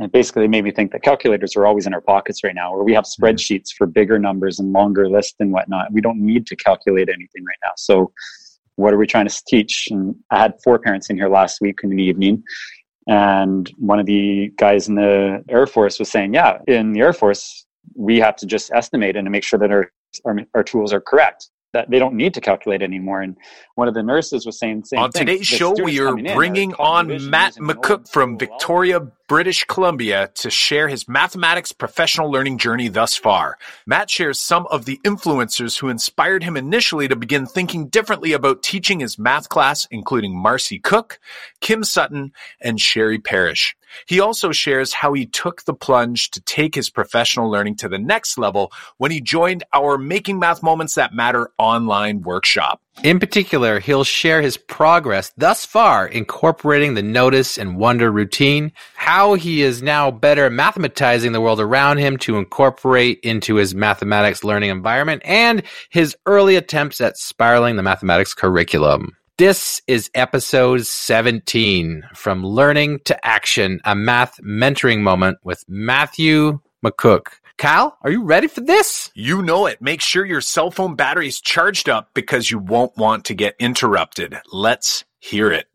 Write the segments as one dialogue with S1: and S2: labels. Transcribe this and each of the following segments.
S1: And basically, made me think that calculators are always in our pockets right now, where we have mm-hmm. spreadsheets for bigger numbers and longer lists and whatnot. We don't need to calculate anything right now. So, what are we trying to teach? And I had four parents in here last week in the evening. And one of the guys in the Air Force was saying, Yeah, in the Air Force, we have to just estimate and to make sure that our, our, our tools are correct that they don't need to calculate anymore. And one of the nurses was saying,
S2: on
S1: thing.
S2: today's the show, we are bringing on Matt McCook from Victoria, British Columbia to share his mathematics professional learning journey thus far. Matt shares some of the influencers who inspired him initially to begin thinking differently about teaching his math class, including Marcy Cook, Kim Sutton, and Sherry Parrish. He also shares how he took the plunge to take his professional learning to the next level when he joined our Making Math Moments That Matter online workshop.
S3: In particular, he'll share his progress thus far incorporating the notice and wonder routine, how he is now better mathematizing the world around him to incorporate into his mathematics learning environment, and his early attempts at spiraling the mathematics curriculum. This is episode 17 from learning to action, a math mentoring moment with Matthew McCook. Kyle, are you ready for this?
S2: You know it. Make sure your cell phone battery is charged up because you won't want to get interrupted. Let's hear it.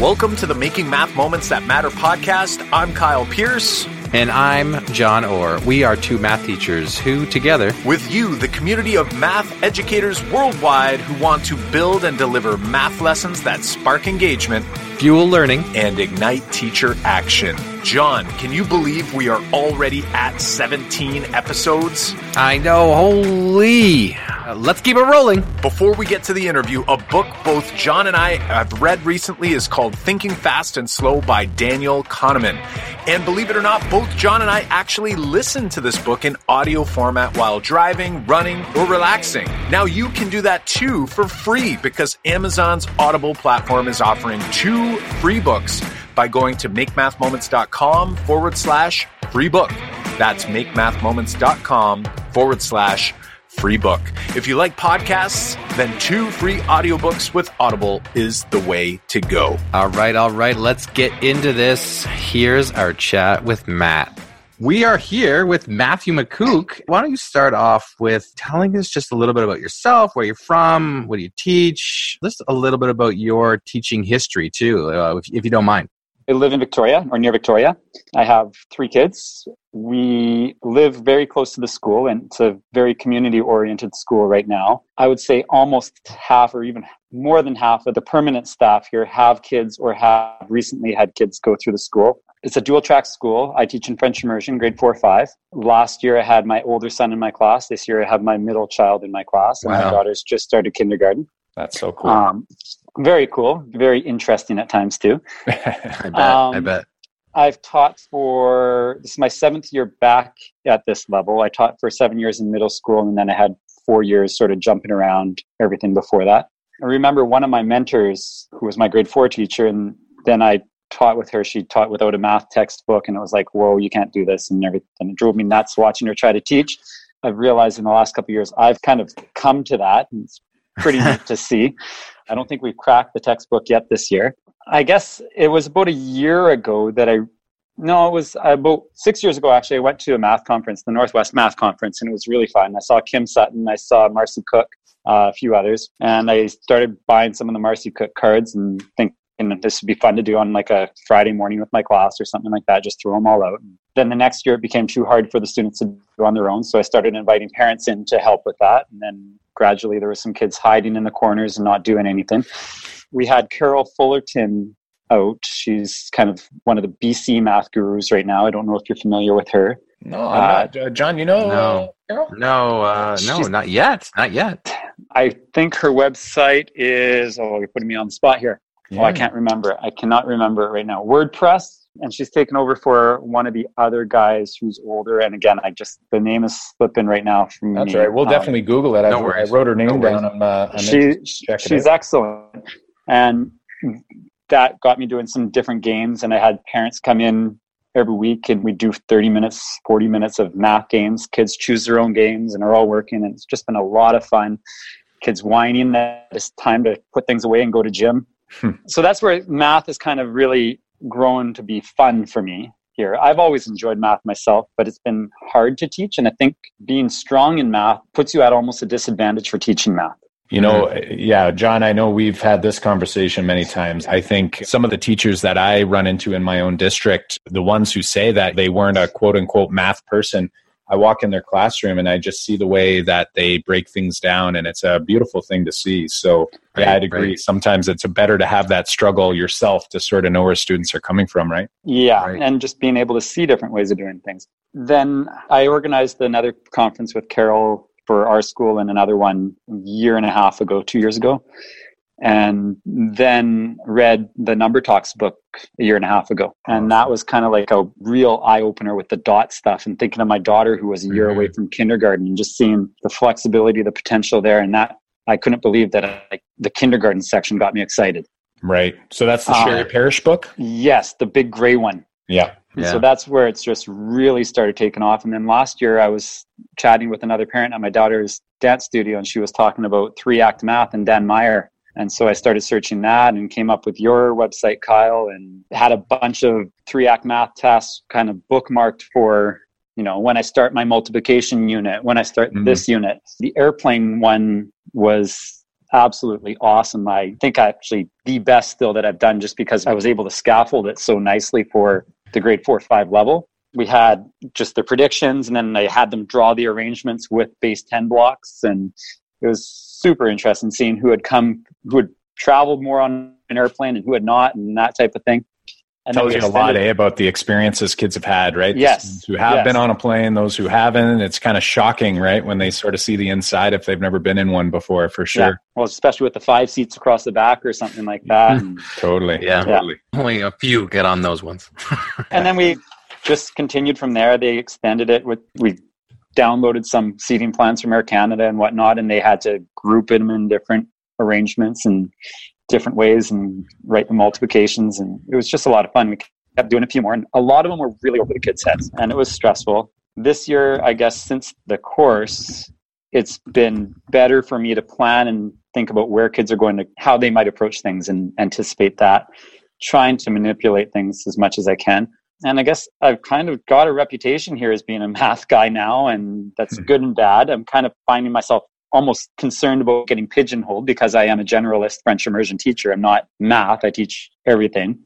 S2: Welcome to the Making Math Moments That Matter podcast. I'm Kyle Pearce.
S3: And I'm John Orr. We are two math teachers who, together,
S2: with you, the community of math educators worldwide who want to build and deliver math lessons that spark engagement,
S3: fuel learning,
S2: and ignite teacher action. John, can you believe we are already at 17 episodes?
S3: I know, holy. Uh, let's keep it rolling.
S2: Before we get to the interview, a book both John and I have read recently is called Thinking Fast and Slow by Daniel Kahneman. And believe it or not, both John and I actually listen to this book in audio format while driving, running, or relaxing. Now you can do that too for free because Amazon's Audible platform is offering two free books by going to makemathmoments.com forward slash free book. That's makemathmoments.com forward slash free book. If you like podcasts, then two free audiobooks with Audible is the way to go.
S3: All right, all right, let's get into this. Here's our chat with Matt. We are here with Matthew McCook. Why don't you start off with telling us just a little bit about yourself, where you're from, what do you teach, just a little bit about your teaching history too, uh, if, if you don't mind.
S1: I live in Victoria or near Victoria. I have three kids. We live very close to the school and it's a very community oriented school right now. I would say almost half or even more than half of the permanent staff here have kids or have recently had kids go through the school. It's a dual track school. I teach in French immersion, grade four, five. Last year I had my older son in my class. This year I have my middle child in my class. And my daughter's just started kindergarten.
S3: That's so cool. Um,
S1: very cool. Very interesting at times too.
S3: I bet. Um, I bet.
S1: I've taught for this is my seventh year back at this level. I taught for seven years in middle school, and then I had four years sort of jumping around everything before that. I remember one of my mentors, who was my grade four teacher, and then I taught with her. She taught without a math textbook, and it was like, "Whoa, you can't do this!" and everything. And it drove me nuts watching her try to teach. I've realized in the last couple years I've kind of come to that. And it's pretty neat to see. I don't think we've cracked the textbook yet this year. I guess it was about a year ago that I, no, it was about six years ago actually. I went to a math conference, the Northwest Math Conference, and it was really fun. I saw Kim Sutton, I saw Marcy Cook, uh, a few others, and I started buying some of the Marcy Cook cards and thinking this would be fun to do on like a Friday morning with my class or something like that. Just throw them all out. Then the next year it became too hard for the students to do on their own, so I started inviting parents in to help with that, and then gradually there were some kids hiding in the corners and not doing anything. We had Carole Fullerton out. She's kind of one of the BC math gurus right now. I don't know if you're familiar with her.
S2: No, uh, uh, John, you know
S3: no, uh, Carol? No, uh, no, not yet. Not yet.
S1: I think her website is, oh, you're putting me on the spot here. Yeah. Oh, I can't remember. I cannot remember it right now. WordPress and she's taken over for one of the other guys who's older. And again, I just the name is slipping right now from
S4: That's
S1: me.
S4: right. We'll um, definitely Google it. I, I, wrote her name no down. I'm, uh, I'm
S1: she, she's excellent, and that got me doing some different games. And I had parents come in every week and we do 30 minutes, 40 minutes of math games. Kids choose their own games and are all working. And it's just been a lot of fun. Kids whining that it's time to put things away and go to gym. So that's where math has kind of really grown to be fun for me here. I've always enjoyed math myself, but it's been hard to teach. And I think being strong in math puts you at almost a disadvantage for teaching math.
S2: You know, yeah, John, I know we've had this conversation many times. I think some of the teachers that I run into in my own district, the ones who say that they weren't a quote unquote math person, I walk in their classroom and I just see the way that they break things down, and it's a beautiful thing to see. So, yeah, I'd agree. Right. Sometimes it's better to have that struggle yourself to sort of know where students are coming from, right?
S1: Yeah, right. and just being able to see different ways of doing things. Then I organized another conference with Carol for our school and another one a year and a half ago, two years ago. And then read the Number Talks book a year and a half ago. And that was kind of like a real eye opener with the dot stuff and thinking of my daughter who was a year mm-hmm. away from kindergarten and just seeing the flexibility, the potential there. And that I couldn't believe that I, the kindergarten section got me excited.
S2: Right. So that's the Sherry uh, Parrish book?
S1: Yes, the big gray one.
S2: Yeah.
S1: Yeah. So that's where it's just really started taking off. And then last year, I was chatting with another parent at my daughter's dance studio, and she was talking about three act math and Dan Meyer. And so I started searching that and came up with your website, Kyle, and had a bunch of three act math tests kind of bookmarked for, you know, when I start my multiplication unit, when I start mm-hmm. this unit. The airplane one was absolutely awesome. I think actually the best still that I've done just because I was able to scaffold it so nicely for the grade four five level. We had just the predictions, and then I had them draw the arrangements with base 10 blocks. And it was super interesting seeing who had come, who had traveled more on an airplane and who had not, and that type of thing.
S2: And tells you a lot eh, about the experiences kids have had, right?
S1: Yes.
S2: Who have
S1: yes.
S2: been on a plane, those who haven't. It's kind of shocking, right? When they sort of see the inside if they've never been in one before, for sure. Yeah.
S1: Well, especially with the five seats across the back or something like that.
S2: totally.
S3: Yeah. Totally. Only a few get on those ones.
S1: and then we just continued from there. They extended it with, we downloaded some seating plans from Air Canada and whatnot, and they had to group them in different arrangements and different ways and write the multiplications. And it was just a lot of fun. We kept doing a few more, and a lot of them were really over the kids' heads, and it was stressful. This year, I guess, since the course, it's been better for me to plan and think about where kids are going to, how they might approach things and anticipate that, trying to manipulate things as much as I can. And I guess I've kind of got a reputation here as being a math guy now, and that's hmm. good and bad. I'm kind of finding myself almost concerned about getting pigeonholed because I am a generalist French immersion teacher. I'm not math. I teach everything.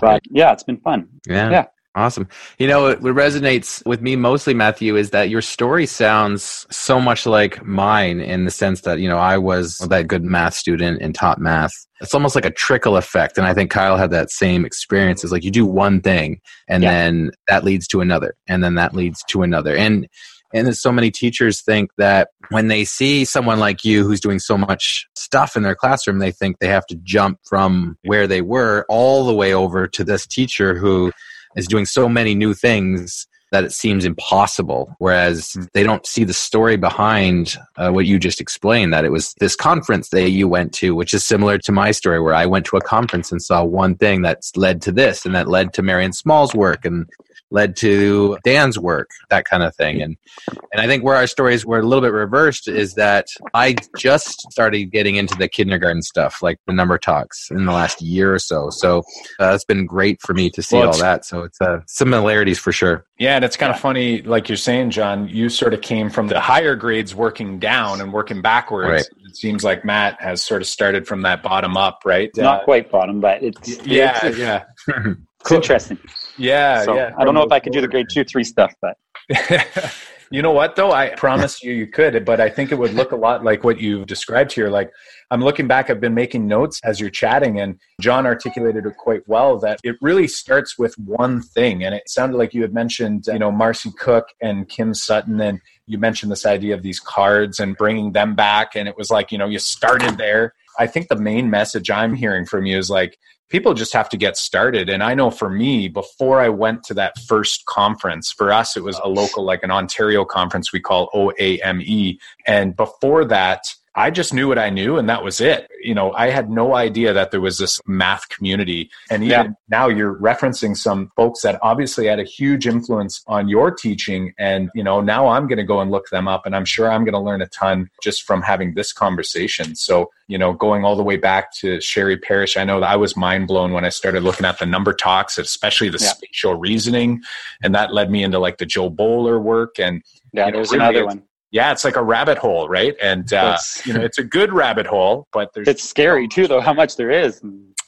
S1: But yeah, it's been fun.
S3: Yeah. Yeah. Awesome. You know, what resonates with me mostly, Matthew, is that your story sounds so much like mine in the sense that, you know, I was that good math student and taught math. It's almost like a trickle effect. And I think Kyle had that same experience. It's like you do one thing and yeah. then that leads to another and then that leads to another. And and so many teachers think that when they see someone like you who's doing so much stuff in their classroom, they think they have to jump from where they were all the way over to this teacher who is doing so many new things that it seems impossible. Whereas they don't see the story behind uh, what you just explained, that it was this conference that you went to, which is similar to my story, where I went to a conference and saw one thing that's led to this, and that led to Marian Small's work, and led to Dan's work, that kind of thing. And and I think where our stories were a little bit reversed is that I just started getting into the kindergarten stuff, like the number talks, in the last year or so. So uh, it's been great for me to see well, all that. So it's uh, similarities for sure.
S2: Yeah, and it's kind of funny, like you're saying, John. You sort of came from the higher grades, working down and working backwards. Right. It seems like Matt has sort of started from that bottom up, right?
S1: Not uh, quite bottom, but it's
S2: yeah, it's,
S1: yeah. It's interesting.
S2: Yeah, so yeah.
S1: I don't know if I could do the grade two, three stuff, but.
S2: you know what though? I promise you, you could, but I think it would look a lot like what you've described here. Like I'm looking back, I've been making notes as you're chatting, and John articulated it quite well. That it really starts with one thing, and it sounded like you had mentioned, you know, Marcy Cook and Kim Sutton, and you mentioned this idea of these cards and bringing them back, and it was like, you know, you started there. I think the main message I'm hearing from you is like people just have to get started. And I know for me, before I went to that first conference, for us, it was a local, like an Ontario conference we call OAME. And before that, I just knew what I knew and that was it. You know, I had no idea that there was this math community. And even yeah. now you're referencing some folks that obviously had a huge influence on your teaching. And, you know, now I'm going to go and look them up and I'm sure I'm going to learn a ton just from having this conversation. So, you know, going all the way back to Sherry Parrish, I know that I was mind blown when I started looking at the number talks, especially the yeah. spatial reasoning. And that led me into like the Jo Boaler work and,
S1: yeah, you know, there's really another one
S2: yeah, it's like a rabbit hole, right? And uh, you know, it's a good rabbit hole, but there's
S1: it's scary too, though, how much there is.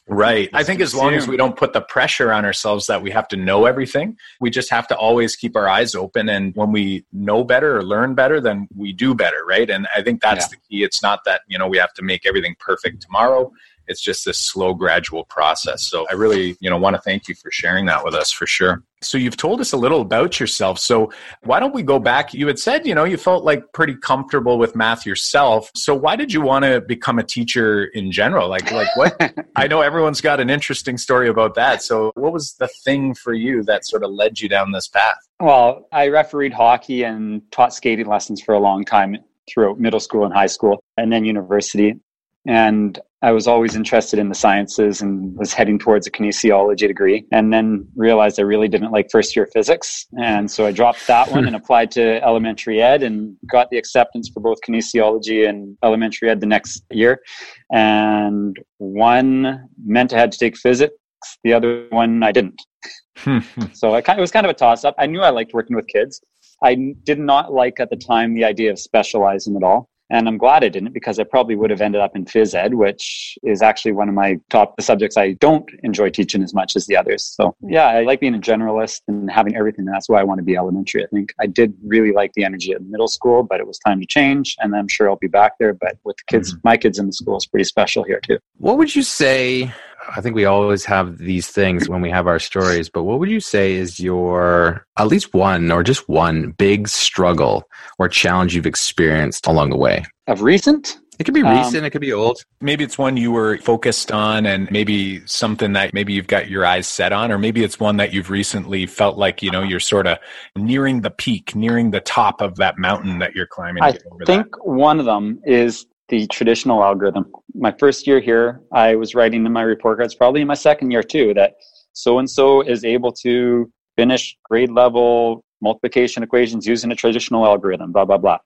S2: Right. I think as long as we don't put the pressure on ourselves that we have to know everything, we just have to always keep our eyes open. And when we know better or learn better, then we do better, right? And I think that's yeah. the key. It's not that you know we have to make everything perfect tomorrow it's just this slow gradual process. So i really you know want to thank you for sharing that with us for sure. So you've told us a little about yourself. So why don't we go back? You had said you know you felt like pretty comfortable with math yourself. So why did you want to become a teacher in general? Like like what i know everyone's got an interesting story about that. So what was the thing for you that sort of led you down this path?
S1: Well i refereed hockey and taught skating lessons for a long time throughout middle school and high school and then university and I was always interested in the sciences and was heading towards a kinesiology degree and then realized I really didn't like first year physics. And so I dropped that one and applied to elementary ed and got the acceptance for both kinesiology and elementary ed the next year. And one meant I had to take physics, the other one I didn't. so it, kind of, it was kind of a toss up. I knew I liked working with kids. I did not like at the time the idea of specializing at all. And I'm glad I didn't because I probably would have ended up in phys ed, which is actually one of my top subjects I don't enjoy teaching as much as the others. So yeah, I like being a generalist and having everything. And that's why I want to be elementary. I think I did really like the energy at middle school, but it was time to change. And I'm sure I'll be back there. But with the kids, mm-hmm. my kids in the school is pretty special here too.
S3: What would you say I think we always have these things when we have our stories, but what would you say is your at least one or just one big struggle or challenge you've experienced along the way?
S1: Of recent?
S3: It could be um, recent, um, it could be old.
S2: Maybe it's one you were focused on and maybe something that maybe you've got your eyes set on, or maybe it's one that you've recently felt like, you know, you're sort of nearing the peak, nearing the top of that mountain that you're climbing.
S1: I think that. one of them is the traditional algorithm. My first year here, I was writing in my report cards, probably in my second year too, that so and so is able to finish grade level multiplication equations using a traditional algorithm, blah, blah, blah.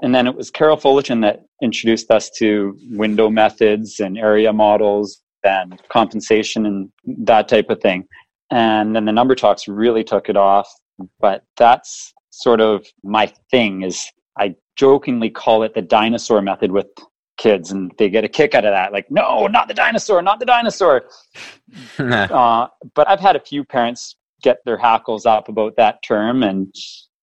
S1: And then it was Carole Fullerton that introduced us to window methods and area models and compensation and that type of thing. And then the number talks really took it off. But that's sort of my thing is I jokingly call it the dinosaur method with kids and they get a kick out of that. Like no not the dinosaur not the dinosaur. Uh, but i've had a few parents get their hackles up about that term and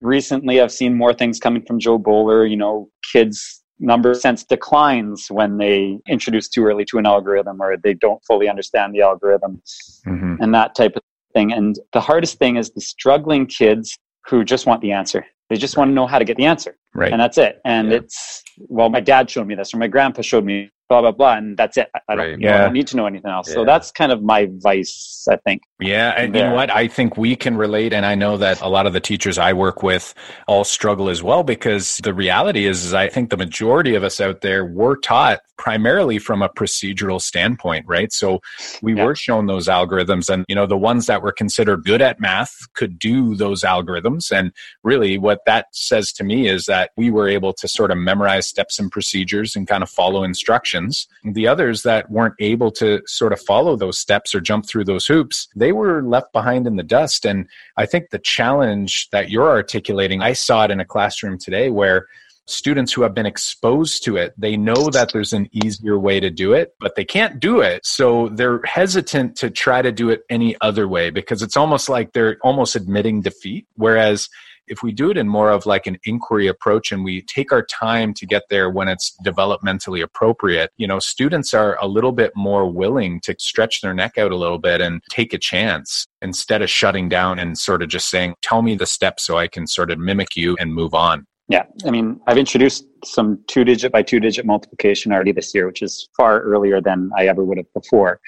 S1: recently i've seen more things coming from jo boaler you know kids number sense declines when they introduce too early to an algorithm or they don't fully understand the algorithm mm-hmm. and that type of thing. And the hardest thing is the struggling kids who just want the answer they just want to know how to get the answer.
S2: Right.
S1: And that's it. And yeah. it's, well, my dad showed me this or my grandpa showed me blah, blah, blah. And that's it. I, don't, right. yeah. I don't need to know anything else. Yeah. So that's kind of my vice, I think.
S2: Yeah. And there. you know what? I think we can relate. And I know that a lot of the teachers I work with all struggle as well because the reality is, is I think the majority of us out there were taught primarily from a procedural standpoint, right? So we yeah. were shown those algorithms and, you know, the ones that were considered good at math could do those algorithms. And really what that says to me is that we were able to sort of memorize steps and procedures and kind of follow instructions. The others that weren't able to sort of follow those steps or jump through those hoops, they were left behind in the dust. And I think the challenge that you're articulating, I saw it in a classroom today where students who have been exposed to it, they know that there's an easier way to do it, but they can't do it. So they're hesitant to try to do it any other way because it's almost like they're almost admitting defeat. Whereas if we do it in more of like an inquiry approach and we take our time to get there when it's developmentally appropriate, you know, students are a little bit more willing to stretch their neck out a little bit and take a chance instead of shutting down and sort of just saying, tell me the steps so I can sort of mimic you and move on.
S1: Yeah, I mean, I've introduced some two digit by two digit multiplication already this year, which is far earlier than I ever would have before.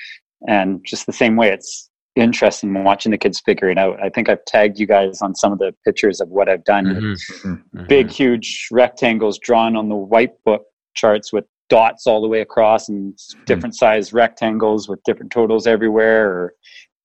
S1: And just the same way, it's interesting watching the kids figure it out. I think I've tagged you guys on some of the pictures of what I've done. Mm-hmm. mm-hmm. Big, huge rectangles drawn on the white book charts with dots all the way across and different size rectangles with different totals everywhere or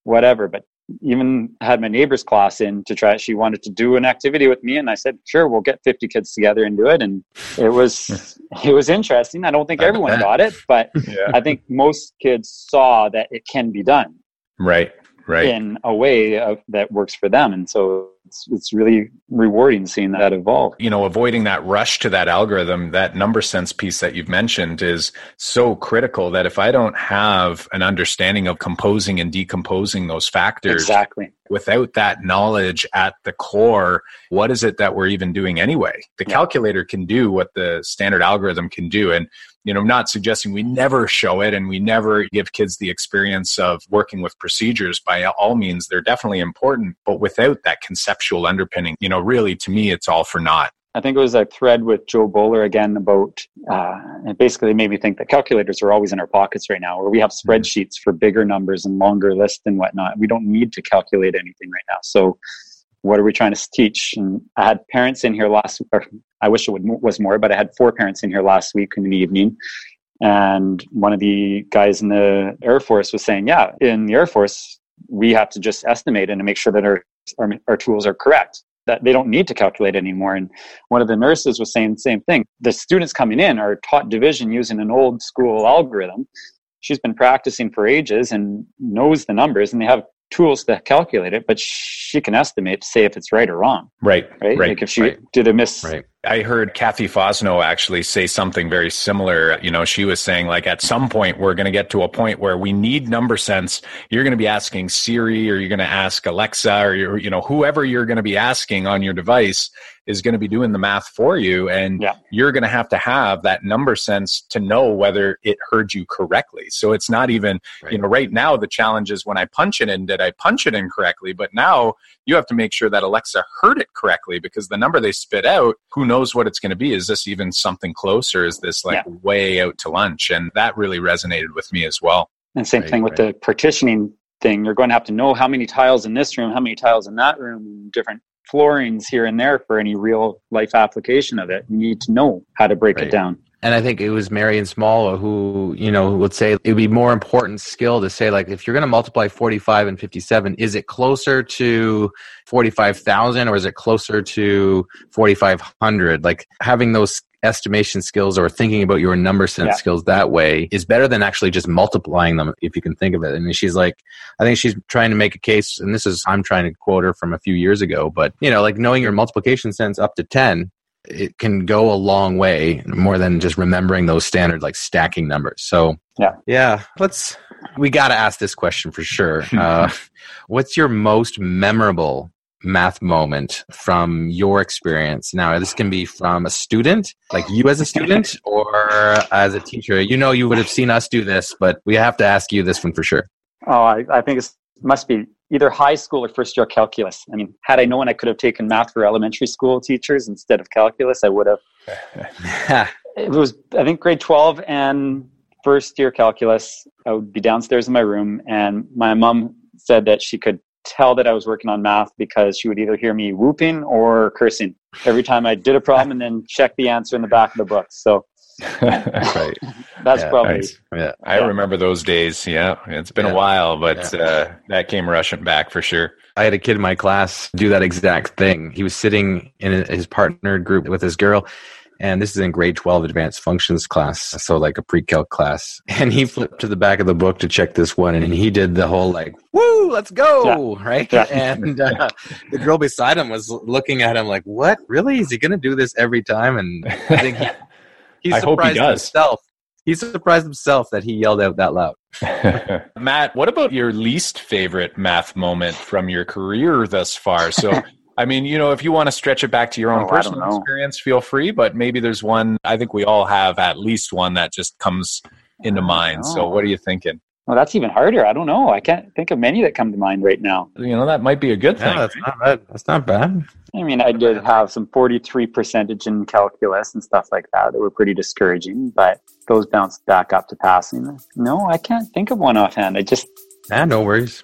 S1: whatever. But even had my neighbor's class in to try it. She wanted to do an activity with me, and I said, "Sure, we'll get 50 kids together and do it." And it was it was interesting. I don't think everyone got it, but yeah. I think most kids saw that it can be done.
S2: Right right.
S1: in a way of, that works for them. And so it's, it's really rewarding seeing that evolve.
S2: You know, avoiding that rush to that algorithm, that number sense piece that you've mentioned is so critical that if I don't have an understanding of composing and decomposing those factors,
S1: exactly.
S2: Without that knowledge at the core, what is it that we're even doing anyway? The yeah. calculator can do what the standard algorithm can do. And you know, not suggesting we never show it and we never give kids the experience of working with procedures by all means. They're definitely important, but without that conceptual underpinning, you know, really to me, it's all for naught.
S1: I think it was a thread with Jo Boaler again about, uh, it basically made me think that calculators are always in our pockets right now, where we have mm-hmm. spreadsheets for bigger numbers and longer lists and whatnot. We don't need to calculate anything right now. So, what are we trying to teach? And I had parents in here last, or I wish it would, was more, but I had four parents in here last week in the evening. And one of the guys in the Air Force was saying, yeah, in the Air Force, we have to just estimate and make sure that our, our, our tools are correct that they don't need to calculate anymore. And one of the nurses was saying the same thing. The students coming in are taught division using an old school algorithm. She's been practicing for ages and knows the numbers, and they have tools to calculate it, but she can estimate to say if it's right or wrong.
S2: Right.
S1: Right.
S2: right
S1: like if she
S2: right.
S1: did a miss.
S2: Right. I heard Cathy Fosnot actually say something very similar. You know, she was saying like at some point we're going to get to a point where we need number sense. You're going to be asking Siri or you're going to ask Alexa or you you know whoever you're going to be asking on your device is going to be doing the math for you and yeah. you're going to have to have that number sense to know whether it heard you correctly so it's not even right. you know right now the challenge is when i punch it in did i punch it in correctly but now you have to make sure that alexa heard it correctly because the number they spit out who knows what it's going to be is this even something close or is this like yeah. way out to lunch and that really resonated with me as well
S1: and same right, thing with right. the partitioning thing you're going to have to know how many tiles in this room how many tiles in that room different floorings here and there for any real life application of it. You need to know how to break right. it down.
S3: And I think it was Marian Small who, you know, would say it would be more important skill to say, like, if you're going to multiply 45 and 57, is it closer to 45,000 or is it closer to 4,500? Like, having those estimation skills or thinking about your number sense yeah. skills that way is better than actually just multiplying them if you can think of it. And she's like, I think she's trying to make a case, and this is, I'm trying to quote her from a few years ago, but you know, like knowing your multiplication sense up to 10, it can go a long way more than just remembering those standard like stacking numbers. So
S1: yeah,
S3: yeah, let's, we got to ask this question for sure. Uh, what's your most memorable math moment from your experience? Now, this can be from a student, like you as a student, or as a teacher. You know, you would have seen us do this, but we have to ask you this one for sure.
S1: Oh, I, I think it must be either high school or first year calculus. I mean, had I known I could have taken math for elementary school teachers instead of calculus, I would have. it was, I think, grade 12 and first year calculus. I would be downstairs in my room, and my mom said that she could tell that I was working on math because she would either hear me whooping or cursing every time I did a problem and then check the answer in the back of the book. So right. That's yeah, probably. Nice.
S2: Yeah, I yeah. remember those days. Yeah, it's been yeah. a while, but uh, that came rushing back for sure.
S3: I had a kid in my class do that exact thing. He was sitting in his partnered group with his girl, and this is in grade 12 advanced functions class so like a pre-calc class and he flipped to the back of the book to check this one and he did the whole like woo let's go yeah. right yeah. and uh, the girl beside him was looking at him like what really is he gonna do this every time and i think he, he's I surprised he himself he's surprised himself that he yelled out that loud
S2: matt what about your least favorite math moment from your career thus far so I mean, you know, if you want to stretch it back to your own oh, personal experience, feel free. But maybe there's one. I think we all have at least one that just comes into mind. So, what are you thinking?
S1: Well, that's even harder. I don't know. I can't think of many that come to mind right now.
S2: You know, that might be a good thing.
S3: Yeah, that's not bad. That's not bad.
S1: I mean, I did have some 43 percentage in calculus and stuff like that that were pretty discouraging, but those bounced back up to passing. No, I can't think of one offhand. I just.
S3: Yeah, no worries.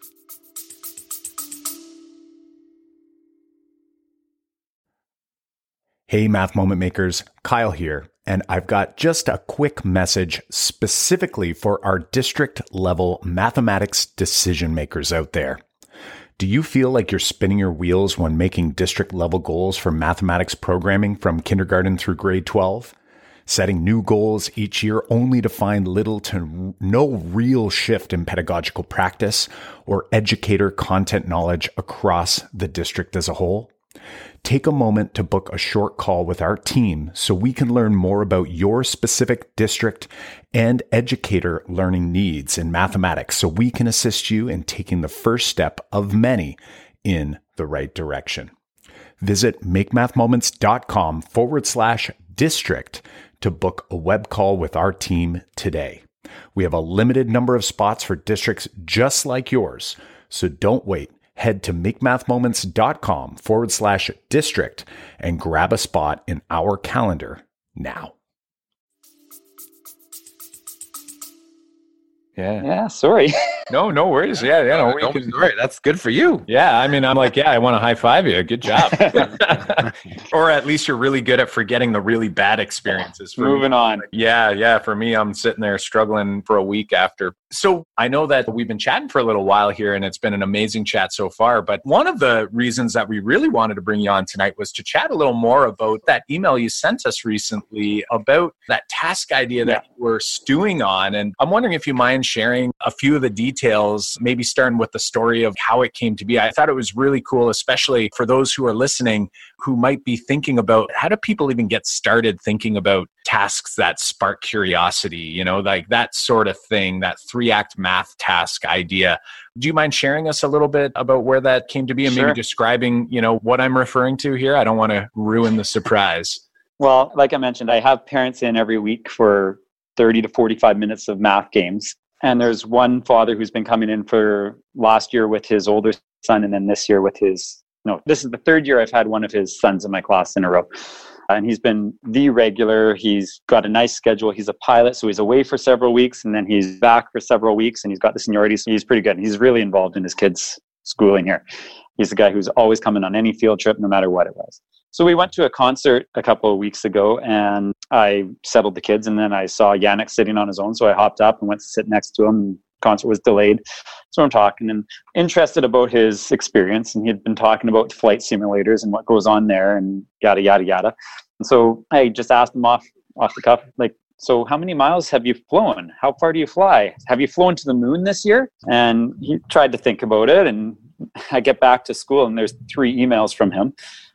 S5: Hey, Math Moment Makers, Kyle here.
S6: and I've got just a quick message specifically for our district level mathematics decision makers out there. Do you feel like you're spinning your wheels when making district level goals for mathematics programming from kindergarten through grade 12? Setting new goals each year only to find little to no real shift in pedagogical practice or educator content knowledge across the district as a whole? Take a moment to book a short call with our team so we can learn more about your specific district and educator learning needs in mathematics so we can assist you in taking the first step of many in the right direction. Visit makemathmoments.com forward slash district to book a web call with our team today. We have a limited number of spots for districts just like yours, so don't wait head to makemathmoments.com forward slash district and grab a spot in our calendar now.
S1: Yeah. Yeah. Sorry.
S2: no, no worries. Yeah. Yeah. No,
S3: we can, sorry. That's good for you.
S2: Yeah. I mean, I'm like, yeah, I want to high five you. Good job. or at least you're really good at forgetting the really bad experiences.
S1: Moving
S2: me.
S1: on.
S2: Yeah. Yeah. For me, I'm sitting there struggling for a week after. So I know that we've been chatting for a little while here and it's been an amazing chat so far. But one of the reasons that we really wanted to bring you on tonight was to chat a little more about that email you sent us recently about that task idea that yeah. we're stewing on. And I'm wondering if you mind mind sharing a few of the details, maybe starting with the story of how it came to be? I thought it was really cool, especially for those who are listening who might be thinking about how do people even get started thinking about tasks that spark curiosity, you know, like that sort of thing, that three act math task idea. Do you mind sharing us a little bit about where that came to be and sure. maybe describing, you know, what I'm referring to here? I don't want to ruin the surprise.
S1: Well, like I mentioned, I have parents in every week for 30 to 45 minutes of math games. And there's one father who's been coming in for last year with his older son, and then this year with his no, this is the third year I've had one of his sons in my class in a row. And he's been the regular. He's got a nice schedule. He's a pilot, so he's away for several weeks and then he's back for several weeks and he's got the seniority. So he's pretty good. He's really involved in his kids' schooling here. He's the guy who's always coming on any field trip, no matter what it was. So we went to a concert a couple of weeks ago and I settled the kids and then I saw Yannick sitting on his own. So I hopped up and went to sit next to him. The concert was delayed. So I'm talking and interested about his experience. And he had been talking about flight simulators and what goes on there and yada, yada, yada. And so I just asked him off, off the cuff, like, so how many miles have you flown? How far do you fly? Have you flown to the moon this year? And he tried to think about it. And I get back to school and there's three emails from him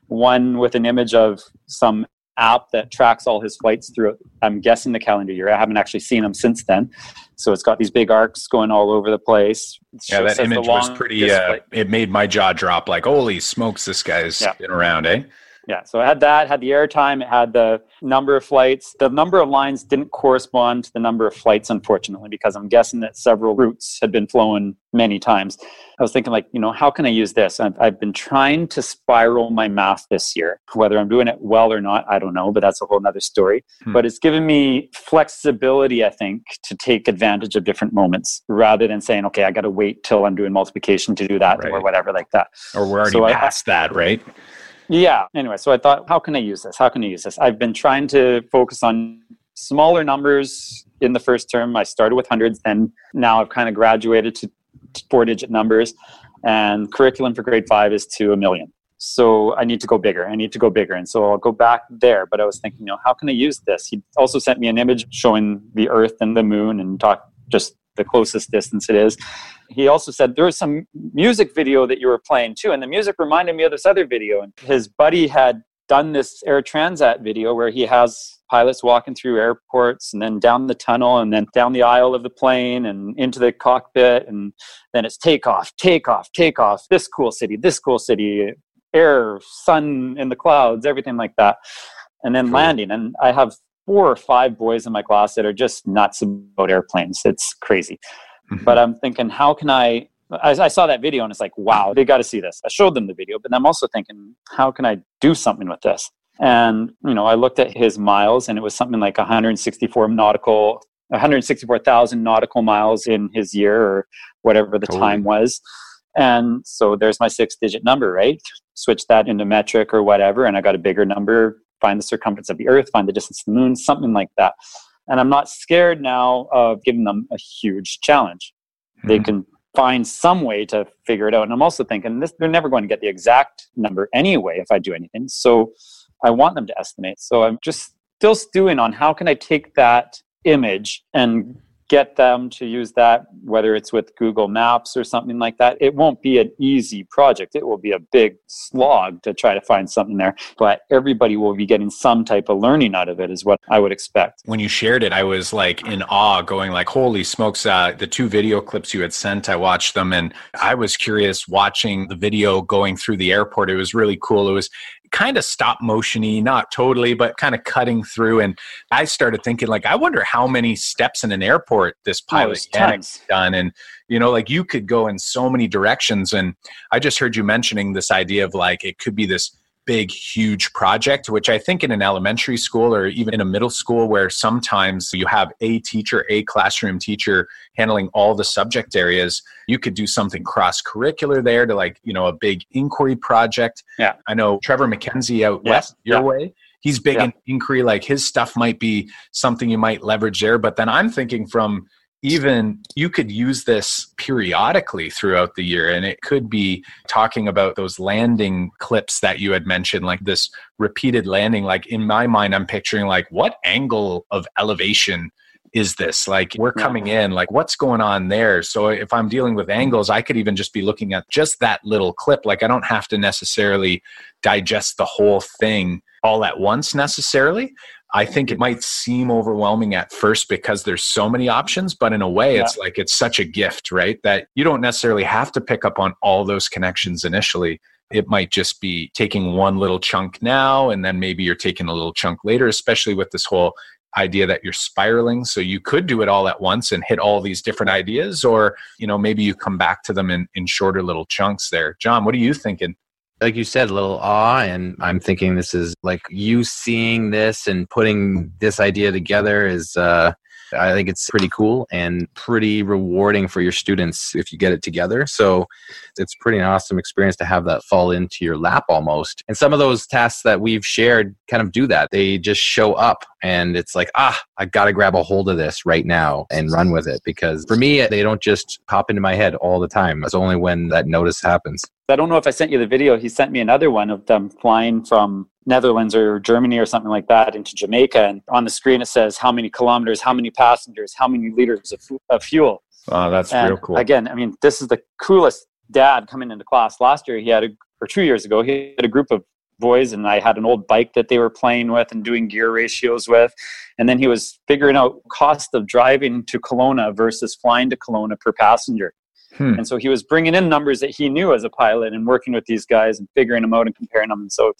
S1: one with an image of some app that tracks all his flights through i'm guessing the calendar year. I haven't actually seen him since then. So it's got these big arcs going all over the place.
S2: Yeah that image was pretty uh, it made my jaw drop like holy smokes this guy's yeah. been around eh
S1: yeah, so I had that, had the airtime, it had the number of flights. The number of lines didn't correspond to the number of flights, unfortunately, because I'm guessing that several routes had been flown many times. I was thinking, like, you know, how can I use this? I've, I've been trying to spiral my math this year. Whether I'm doing it well or not, I don't know, but that's a whole other story. Hmm. But it's given me flexibility, I think, to take advantage of different moments rather than saying, okay, I got to wait till I'm doing multiplication to do that right. or whatever like that.
S2: Or we're already so past I, that, right?
S1: Yeah. Anyway, so I thought, how can I use this? How can I use this? I've been trying to focus on smaller numbers in the first term. I started with hundreds, and now I've kind of graduated to four digit numbers. And curriculum for grade five is to a million. So I need to go bigger. I need to go bigger. And so I'll go back there. But I was thinking, you know, how can I use this? He also sent me an image showing the earth and the moon and talk just the closest distance it is. He also said there was some music video that you were playing too, and the music reminded me of this other video. And his buddy had done this Air Transat video where he has pilots walking through airports and then down the tunnel and then down the aisle of the plane and into the cockpit and then it's takeoff, takeoff, takeoff, this cool city, this cool city, air, sun in the clouds, everything like that. And then cool. landing. And I have four or five boys in my class that are just nuts about airplanes. It's crazy. Mm-hmm. But I'm thinking, how can I, I? I saw that video and it's like, wow, they got to see this. I showed them the video, but I'm also thinking, how can I do something with this? And you know, I looked at his miles, and it was something like 164 nautical, 164,000 nautical miles in his year, or whatever the totally. time was. And so there's my six digit number, right? Switch that into metric or whatever, and I got a bigger number find the circumference of the earth, find the distance to the moon, something like that. And I'm not scared now of giving them a huge challenge. Mm-hmm. They can find some way to figure it out. And I'm also thinking this, they're never going to get the exact number anyway if I do anything. So I want them to estimate. So I'm just still stewing on how can I take that image and get them to use that, whether it's with Google Maps or something like that. It won't be an easy project. It will be a big slog to try to find something there, but everybody will be getting some type of learning out of it, is what I would expect.
S2: When you shared it, I was like in awe, going like, "Holy smokes!" Uh, the two video clips you had sent, I watched them, and I was curious watching the video going through the airport. It was really cool. It was kind of stop motiony, not totally, but kind of cutting through. And I started thinking, like, I wonder how many steps in an airport this oh, pilot oh, done. And you know, like you could go in so many directions. And I just heard you mentioning this idea of like it could be this big, huge project, which I think in an elementary school or even in a middle school, where sometimes you have a teacher, a classroom teacher handling all the subject areas, you could do something cross curricular there to like, you know, a big inquiry project.
S1: Yeah.
S2: I know Trevor MacKenzie out yeah. west your yeah. way. He's big yeah. in inquiry, like his stuff might be something you might leverage there. But then I'm thinking from even you could use this periodically throughout the year and it could be talking about those landing clips that you had mentioned like this repeated landing. Like in my mind i'm picturing like what angle of elevation is this? Like we're coming in like what's going on there? So if i'm dealing with angles i could even just be looking at just that little clip. Like i don't have to necessarily digest the whole thing all at once necessarily I think it might seem overwhelming at first because there's so many options, but in a way, yeah. it's like it's such a gift, right? That you don't necessarily have to pick up on all those connections initially. It might just be taking one little chunk now, and then maybe you're taking a little chunk later, especially with this whole idea that you're spiraling so you could do it all at once and hit all these different ideas or you know maybe you come back to them in, in shorter little chunks there john what are you thinking
S3: like you said, a little awe. And I'm thinking this is like you seeing this and putting this idea together is, uh, I think it's pretty cool and pretty rewarding for your students if you get it together. So it's pretty an awesome experience to have that fall into your lap almost. And some of those tasks that we've shared kind of do that. They just show up and it's like, ah, I got to grab a hold of this right now and run with it. Because for me, they don't just pop into my head all the time. It's only when that notice happens.
S1: I don't know if I sent you the video. He sent me another one of them flying from Netherlands or Germany or something like that into Jamaica. And on the screen, it says how many kilometers, how many passengers, how many liters of, of fuel.
S2: Oh, that's and real cool.
S1: Again, I mean, this is the coolest dad coming into class. Last year, he had a, or two years ago, he had a group of boys and I had an old bike that they were playing with and doing gear ratios with. And then he was figuring out cost of driving to Kelowna versus flying to Kelowna per passenger. Hmm. And so he was bringing in numbers that he knew as a pilot and working with these guys and figuring them out and comparing them. And so you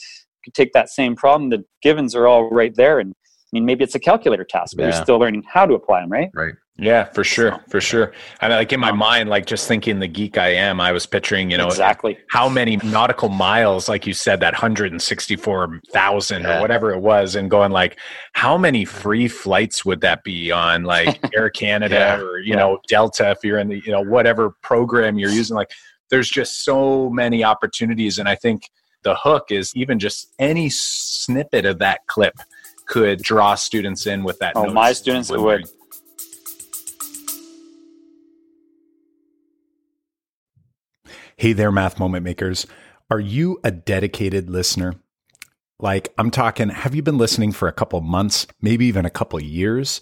S1: could take that same problem. The givens are all right there. And I mean, maybe it's a calculator task, but yeah. you're still learning how to apply them, right?
S3: Right.
S2: Yeah, for sure, for sure. And like in my mind, like just thinking the geek I am, I was picturing, you know,
S1: exactly
S2: how many nautical miles, like you said, that hundred and sixty-four thousand yeah. or whatever it was, and going like, how many free flights would that be on, like Air Canada yeah. or you yeah. know Delta if you're in the you know whatever program you're using? Like, there's just so many opportunities, and I think the hook is even just any snippet of that clip could draw students in with that.
S1: Oh, my students would.
S6: Hey there, math moment makers. Are you a dedicated listener? Like, I'm talking, have you been listening for a couple months, maybe even a couple years?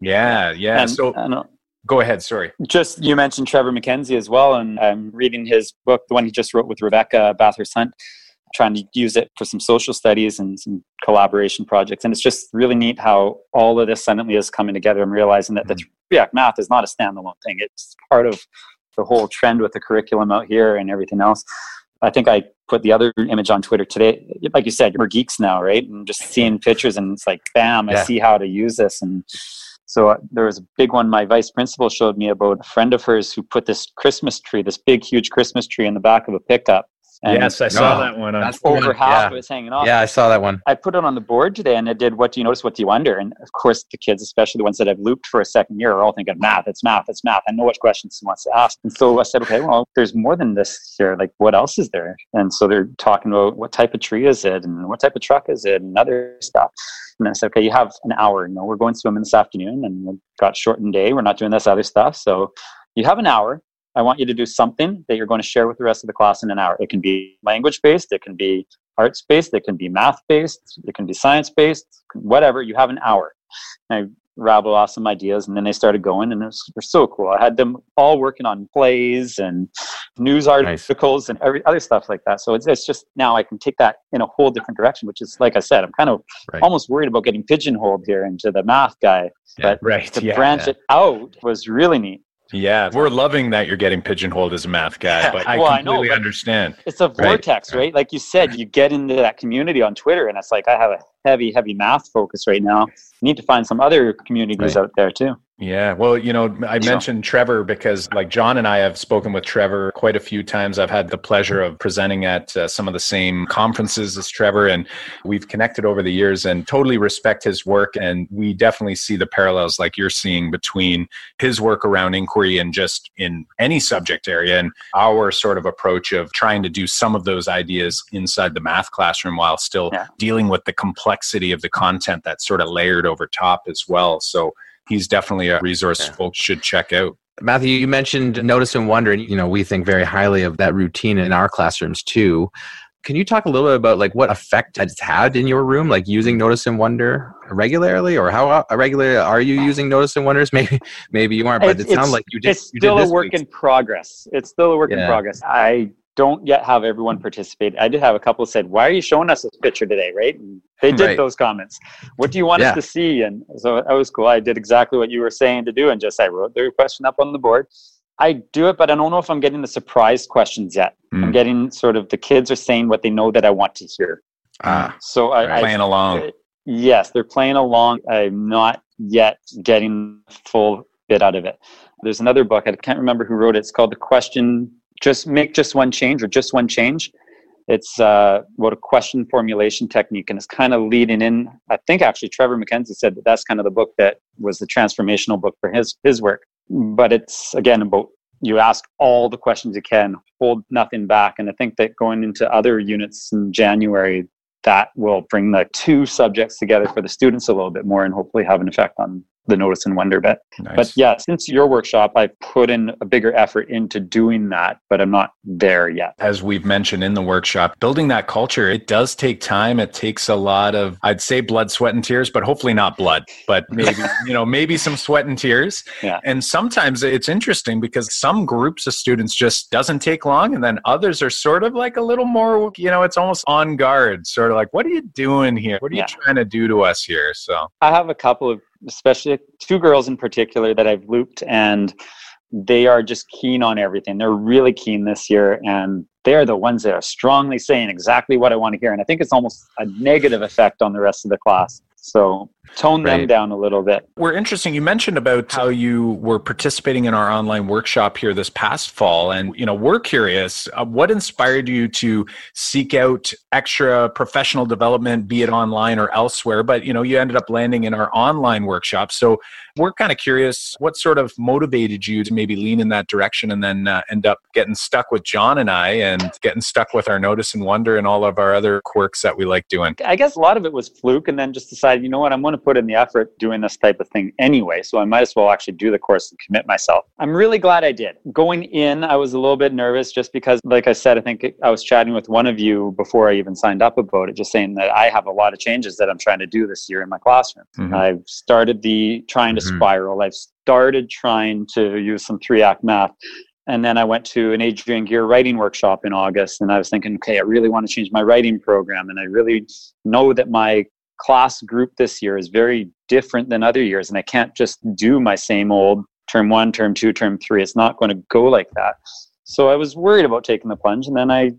S2: Yeah, yeah. And, so and, uh, go ahead. Sorry.
S1: Just you mentioned Trevor MacKenzie as well, and I'm reading his book, the one he just wrote with Rebecca Bathurst Hunt, trying to use it for some social studies and some collaboration projects. And it's just really neat how all of this suddenly is coming together. I'm realizing that mm-hmm. the three act math is not a standalone thing; it's part of the whole trend with the curriculum out here and everything else. I think I put the other image on Twitter today. Like you said, we're geeks now, right? And just seeing pictures and it's like, bam, I see how to use this. And so uh, there was a big one. My vice principal showed me about a friend of hers who put this Christmas tree, this big, huge Christmas tree in the back of a pickup
S2: and yes, I saw that one. On
S1: that's over half yeah. of it's hanging off.
S3: Yeah, I saw that one.
S1: I put it on the board today, and it did. What do you notice? What do you wonder? And of course, the kids, especially the ones that have looped for a second year, are all thinking math. It's math. It's math. I know which questions he wants to ask. And so I said, okay, well, there's more than this here. Like, what else is there? And so they're talking about what type of tree is it, and what type of truck is it, and other stuff. And I said, okay, you have an hour. You know, we're going swimming this afternoon, and we've got shortened day. We're not doing this other stuff, so you have an hour I want you to do something that you're going to share with the rest of the class in an hour. It can be language based, it can be arts based, it can be math based, it can be science based, whatever. You have an hour. And I rabble off some ideas, and then they started going, and it was, it was so cool. I had them all working on plays and news articles nice. and every other stuff like that. So it's, it's just now I can take that in a whole different direction, which is like I said, I'm kind of right. almost worried about getting pigeonholed here into the math guy. Yeah, but right. to yeah, branch yeah. it out was really neat.
S2: Yeah, we're loving that you're getting pigeonholed as a math guy, but I well, completely I know, understand.
S1: It's a vortex, right? right? Like you said, you get into that community on Twitter, and it's like I have a heavy, heavy math focus right now. Need to find some other communities right. out there too.
S2: Yeah, well, you know, I mentioned Trevor because, like, John and I have spoken with Trevor quite a few times. I've had the pleasure of presenting at uh, some of the same conferences as Trevor, and we've connected over the years and totally respect his work. And we definitely see the parallels, like you're seeing, between his work around inquiry and just in any subject area, and our sort of approach of trying to do some of those ideas inside the math classroom while still yeah. dealing with the complexity of the content that's sort of layered over top as well. So, he's definitely a resource yeah. folks should check out.
S3: Matthew, you mentioned Notice and Wonder, and you know we think very highly of that routine in our classrooms too. Can you talk a little bit about like what effect it's had in your room, like using Notice and Wonder regularly, or how uh, regularly are you using Notice and Wonders? Maybe, maybe you aren't, but it sounds like you did.
S1: It's still
S3: did
S1: a work week. in progress. It's still a work yeah. in progress. I don't yet have everyone participate. I did have a couple said, "Why are you showing us this picture today?" Right? And they did right. those comments. What do you want yeah. us to see? And so that was cool. I did exactly what you were saying to do, and just I wrote the question up on the board. I do it, but I don't know if I'm getting the surprise questions yet. Mm. I'm getting sort of the kids are saying what they know that I want to hear.
S2: Ah, so I, playing I, along. I,
S1: yes, they're playing along. I'm not yet getting full bit out of it. There's another book I can't remember who wrote it. It's called The Question just make just one change or just one change. It's uh, what a question formulation technique, and it's kind of leading in. I think actually Trevor MacKenzie said that that's kind of the book that was the transformational book for his his work. But it's again about you ask all the questions you can, hold nothing back, and I think that going into other units in January, that will bring the two subjects together for the students a little bit more, and hopefully have an effect on the notice and wonder bit. Nice. But yeah, since your workshop, I've put in a bigger effort into doing that, but I'm not there yet.
S2: As we've mentioned in the workshop, building that culture, it does take time. It takes a lot of, I'd say blood, sweat, and tears, but hopefully not blood, but maybe, you know, maybe some sweat and tears. Yeah. And sometimes it's interesting because some groups of students just doesn't take long. And then others are sort of like a little more, you know, it's almost on guard, sort of like, what are you doing here? What are you trying to do to us here? So
S1: I have a couple of especially two girls in particular that I've looped and they are just keen on everything. They're really keen this year and they're the ones that are strongly saying exactly what I want to hear. And I think it's almost a negative effect on the rest of the class. So tone right. them down a little bit.
S2: We're interesting. You mentioned about how you were participating in our online workshop here this past fall, and you know we're curious. Uh, what inspired you to seek out extra professional development, be it online or elsewhere? But you know you ended up landing in our online workshop. So we're kind of curious what sort of motivated you to maybe lean in that direction and then uh, end up getting stuck with John and I and getting stuck with our notice and wonder and all of our other quirks that we like doing.
S1: I guess a lot of it was fluke, and then just decided, you know what, I'm going to put in the effort doing this type of thing anyway. So I might as well actually do the course and commit myself. I'm really glad I did. Going in, I was a little bit nervous just because, like I said, I think I was chatting with one of you before I even signed up about it, just saying that I have a lot of changes that I'm trying to do this year in my classroom. Mm-hmm. I've started the trying to mm-hmm. spiral. I've started trying to use some three act math. And then I went to an Adrienne Gear writing workshop in August, and I was thinking, okay, I really want to change my writing program, and I really know that my class group this year is very different than other years and i can't just do my same old term one term two term three it's not going to go like that so i was worried about taking the plunge and then i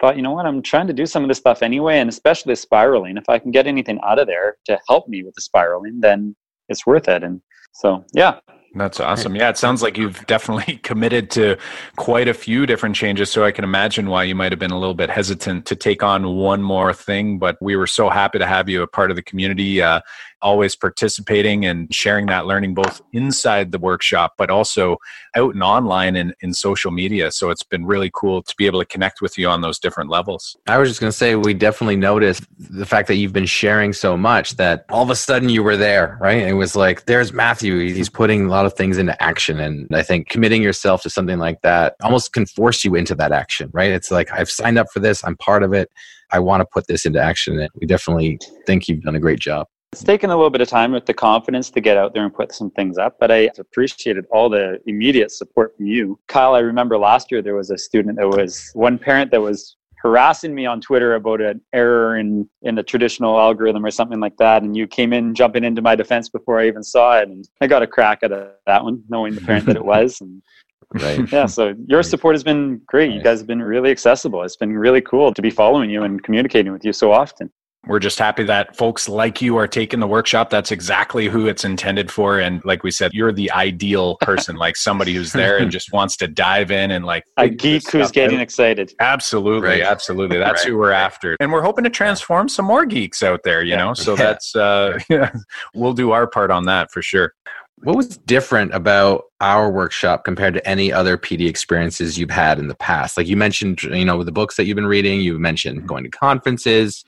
S1: thought, you know what, I'm trying to do some of this stuff anyway, and especially spiraling. If I can get anything out of there to help me with the spiraling, then it's worth it. And so, yeah,
S2: that's awesome. Yeah, it sounds like you've definitely committed to quite a few different changes. So I can imagine why you might have been a little bit hesitant to take on one more thing. But we were so happy to have you a part of the community. Uh, always participating and sharing that learning both inside the workshop but also out and online and in social media. So it's been really cool to be able to connect with you on those different levels.
S3: I was just going to say we definitely noticed the fact that you've been sharing so much that all of a sudden you were there right? It was like there's matthew. He's putting a lot of things into action. And i think committing yourself to something like that almost can force you into that action right? It's like i've signed up for this. I'm part of it. I want to put this into action. And we definitely think you've done a great job.
S1: It's taken a little bit of time with the confidence to get out there and put some things up, but I appreciated all the immediate support from you. Kyle, I remember last year there was a student that was one parent that was harassing me on Twitter about an error in in the traditional algorithm or something like that, and you came in jumping into my defense before I even saw it, and I got a crack at that one, knowing the parent that it was. And Right. Yeah. So your support has been great. You guys have been really accessible. It's been really cool to be following you and communicating with you so often
S2: we're just happy that folks like you are taking the workshop. That's exactly who it's intended for. And like we said, you're the ideal person, like somebody who's there and just wants to dive in and like
S1: a geek who's getting out. excited.
S2: Absolutely. Right. Absolutely. That's right. who we're after. And we're hoping to transform some more geeks out there, you yeah. know? So that's, uh, we'll do our part on that for sure.
S3: What was different about our workshop compared to any other PD experiences you've had in the past? Like you mentioned, you know, the books that you've been reading, you mentioned mm-hmm. going to conferences.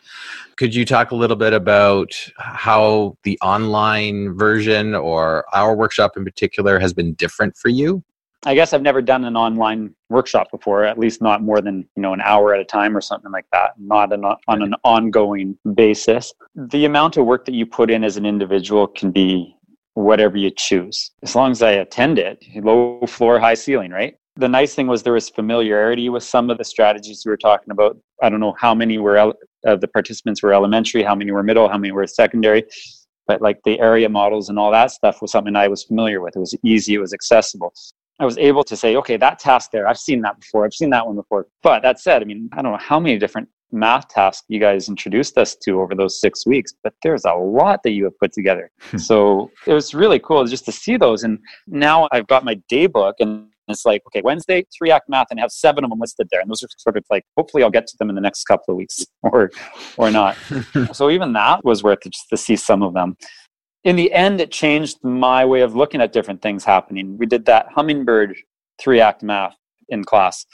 S3: Could you talk a little bit about how the online version or our workshop in particular has been different for you?
S1: I guess I've never done an online workshop before, at least not more than you know an hour at a time or something like that, not an, on an ongoing basis. The amount of work that you put in as an individual can be whatever you choose. As long as I attend it, low floor, high ceiling, right? The nice thing was there was familiarity with some of the strategies we were talking about. I don't know how many were of uh, the participants were elementary, how many were middle, how many were secondary, but like the area models and all that stuff was something I was familiar with. It was easy, it was accessible. I was able to say, okay, that task there, I've seen that before, I've seen that one before. But that said, I mean, I don't know how many different math task you guys introduced us to over those six weeks, but there's a lot that you have put together. Hmm. so it was really cool just to see those. And now I've got my day book and it's like, okay, Wednesday, three act math, and I have seven of them listed there. And those are sort of like, hopefully I'll get to them in the next couple of weeks or, or not. so even that was worth it just to see some of them. In the end, it changed my way of looking at different things happening. We did that hummingbird three act math in class.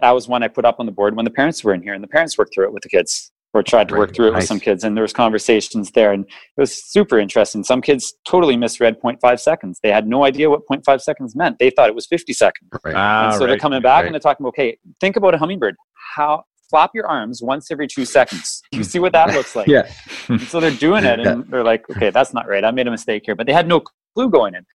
S1: That was one I put up on the board when the parents were in here, and the parents worked through it with the kids or tried to work through it nice. with some kids and there was conversations there and it was super interesting. Some kids totally misread 0.5 seconds. They had no idea what 0.5 seconds meant. They thought it was 50 seconds. Right. ah, and so right. they're coming back right. and they're talking okay think about a hummingbird. How flap your arms once every two seconds. You see what that looks like?
S3: Yeah.
S1: So they're doing it and they're like okay that's not right. I made a mistake here. But they had no clue going in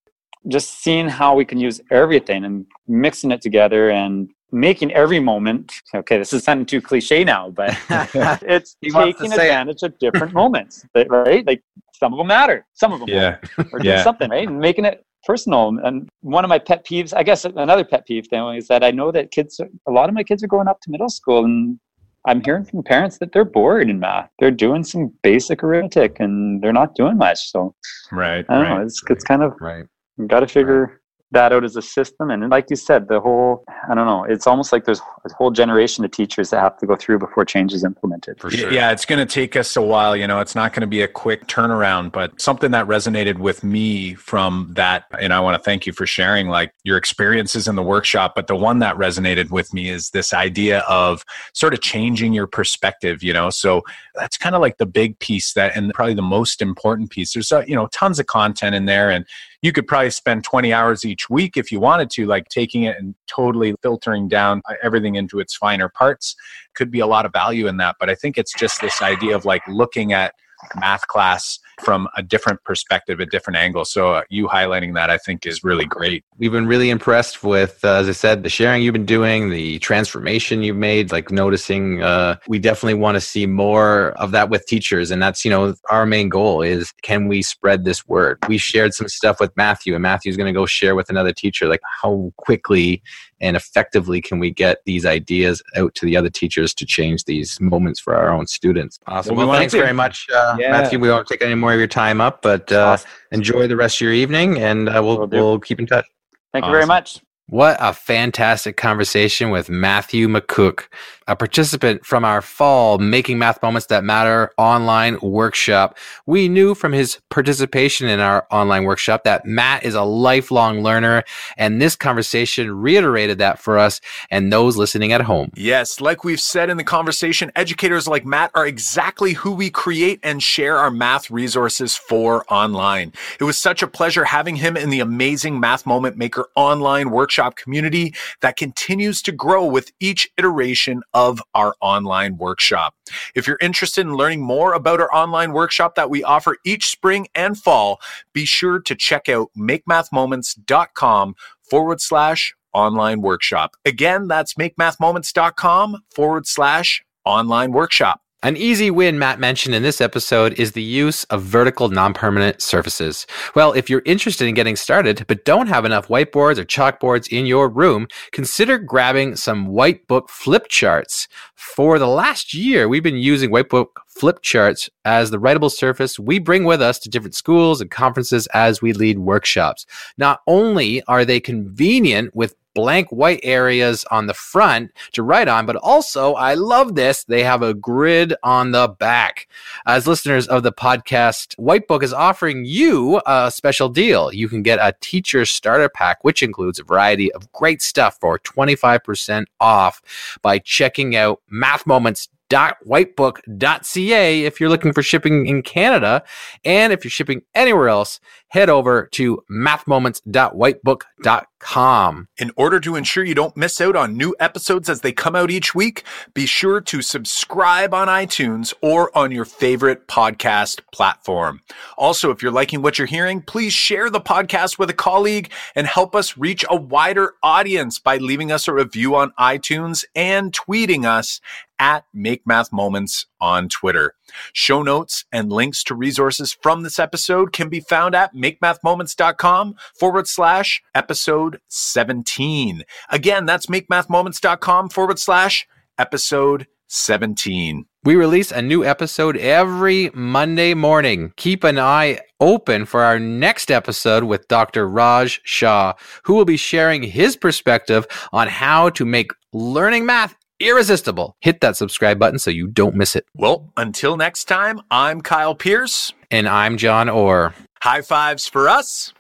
S1: just seeing how we can use everything and mixing it together and making every moment okay this is sounding too cliche now but it's taking advantage of different moments right? Like some of them matter some of them
S2: yeah.
S1: Or yeah. something right? And making it personal. And one of my pet peeves i guess another pet peeve thing is that i know that kids a lot of my kids are going up to middle school and i'm hearing from parents that they're bored in math. They're doing some basic arithmetic and they're not doing much so
S2: right
S1: i don't
S2: right,
S1: know it's, it's kind of
S3: right
S1: got to figure right that out as a system. And like you said, the whole, I don't know, it's almost like there's a whole generation of teachers that have to go through before change is implemented.
S2: For sure. Yeah, it's going to take us a while. You know, it's not going to be a quick turnaround, but something that resonated with me from that, and I want to thank you for sharing like your experiences in the workshop. But the one that resonated with me is this idea of sort of changing your perspective, you know? So that's kind of like the big piece that, and probably the most important piece. There's, uh, you know, tons of content in there and you could probably spend 20 hours each week if you wanted to, like taking it and totally filtering down uh, everything into its finer parts. Could be a lot of value in that. But I think it's just this idea of like looking at math class from a different perspective, a different angle. So uh, you highlighting that, I think, is really great.
S3: We've been really impressed with, uh, as I said, the sharing you've been doing, the transformation you've made. Like noticing, uh, we definitely want to see more of that with teachers, and that's you know our main goal is can we spread this word? We shared some stuff with Matthew, and Matthew's going to go share with another teacher, like how quickly and effectively can we get these ideas out to the other teachers to change these moments for our own students. Awesome. Well, well thanks very much, uh, yeah. Matthew. We won't take any more of your time up, but uh, awesome. enjoy the rest of your evening, and uh, we'll, we'll, we'll keep in touch.
S1: Thank awesome. you very much.
S3: What a fantastic conversation with Matthew McCook, a participant from our fall Making Math Moments That Matter online workshop. We knew from his participation in our online workshop that Matt is a lifelong learner, and this conversation reiterated that for us and those listening at home.
S2: Yes, like we've said in the conversation, educators like Matt are exactly who we create and share our math resources for online. It was such a pleasure having him in the amazing Math Moment Maker online workshop workshop community that continues to grow with each iteration of our online workshop. If you're interested in learning more about our online workshop that we offer each spring and fall, be sure to check out makemathmoments.com forward slash online workshop. Again, that's makemathmoments.com forward slash online workshop.
S3: An easy win Matt mentioned in this episode is the use of vertical non-permanent surfaces. Well, if you're interested in getting started but don't have enough whiteboards or chalkboards in your room, consider grabbing some whitebook flip charts. For the last year, we've been using whitebook flip charts as the writable surface we bring with us to different schools and conferences as we lead workshops. Not only are they convenient with blank white areas on the front to write on, but also, I love this, they have a grid on the back. As listeners of the podcast, Whitebook is offering you a special deal. You can get a teacher starter pack, which includes a variety of great stuff for 25% off by checking out Math Moments whitebook.ca if you're looking for shipping in Canada. And if you're shipping anywhere else, head over to mathmoments.whitebook.com.
S2: In order to ensure you don't miss out on new episodes as they come out each week, be sure to subscribe on iTunes or on your favorite podcast platform. Also, if you're liking what you're hearing, please share the podcast with a colleague and help us reach a wider audience by leaving us a review on iTunes and tweeting us at Make Math Moments on Twitter. Show notes and links to resources from this episode can be found at makemathmoments.com forward slash episode 17. Again, that's makemathmoments.com forward slash episode 17.
S3: We release a new episode every Monday morning. Keep an eye open for our next episode with Dr. Raj Shah, who will be sharing his perspective on how to make learning math irresistible. Hit that subscribe button so you don't miss it.
S2: Well, until next time, I'm Kyle Pearce.
S3: And I'm John Orr.
S2: High fives for us.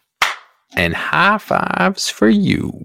S3: And high fives for you.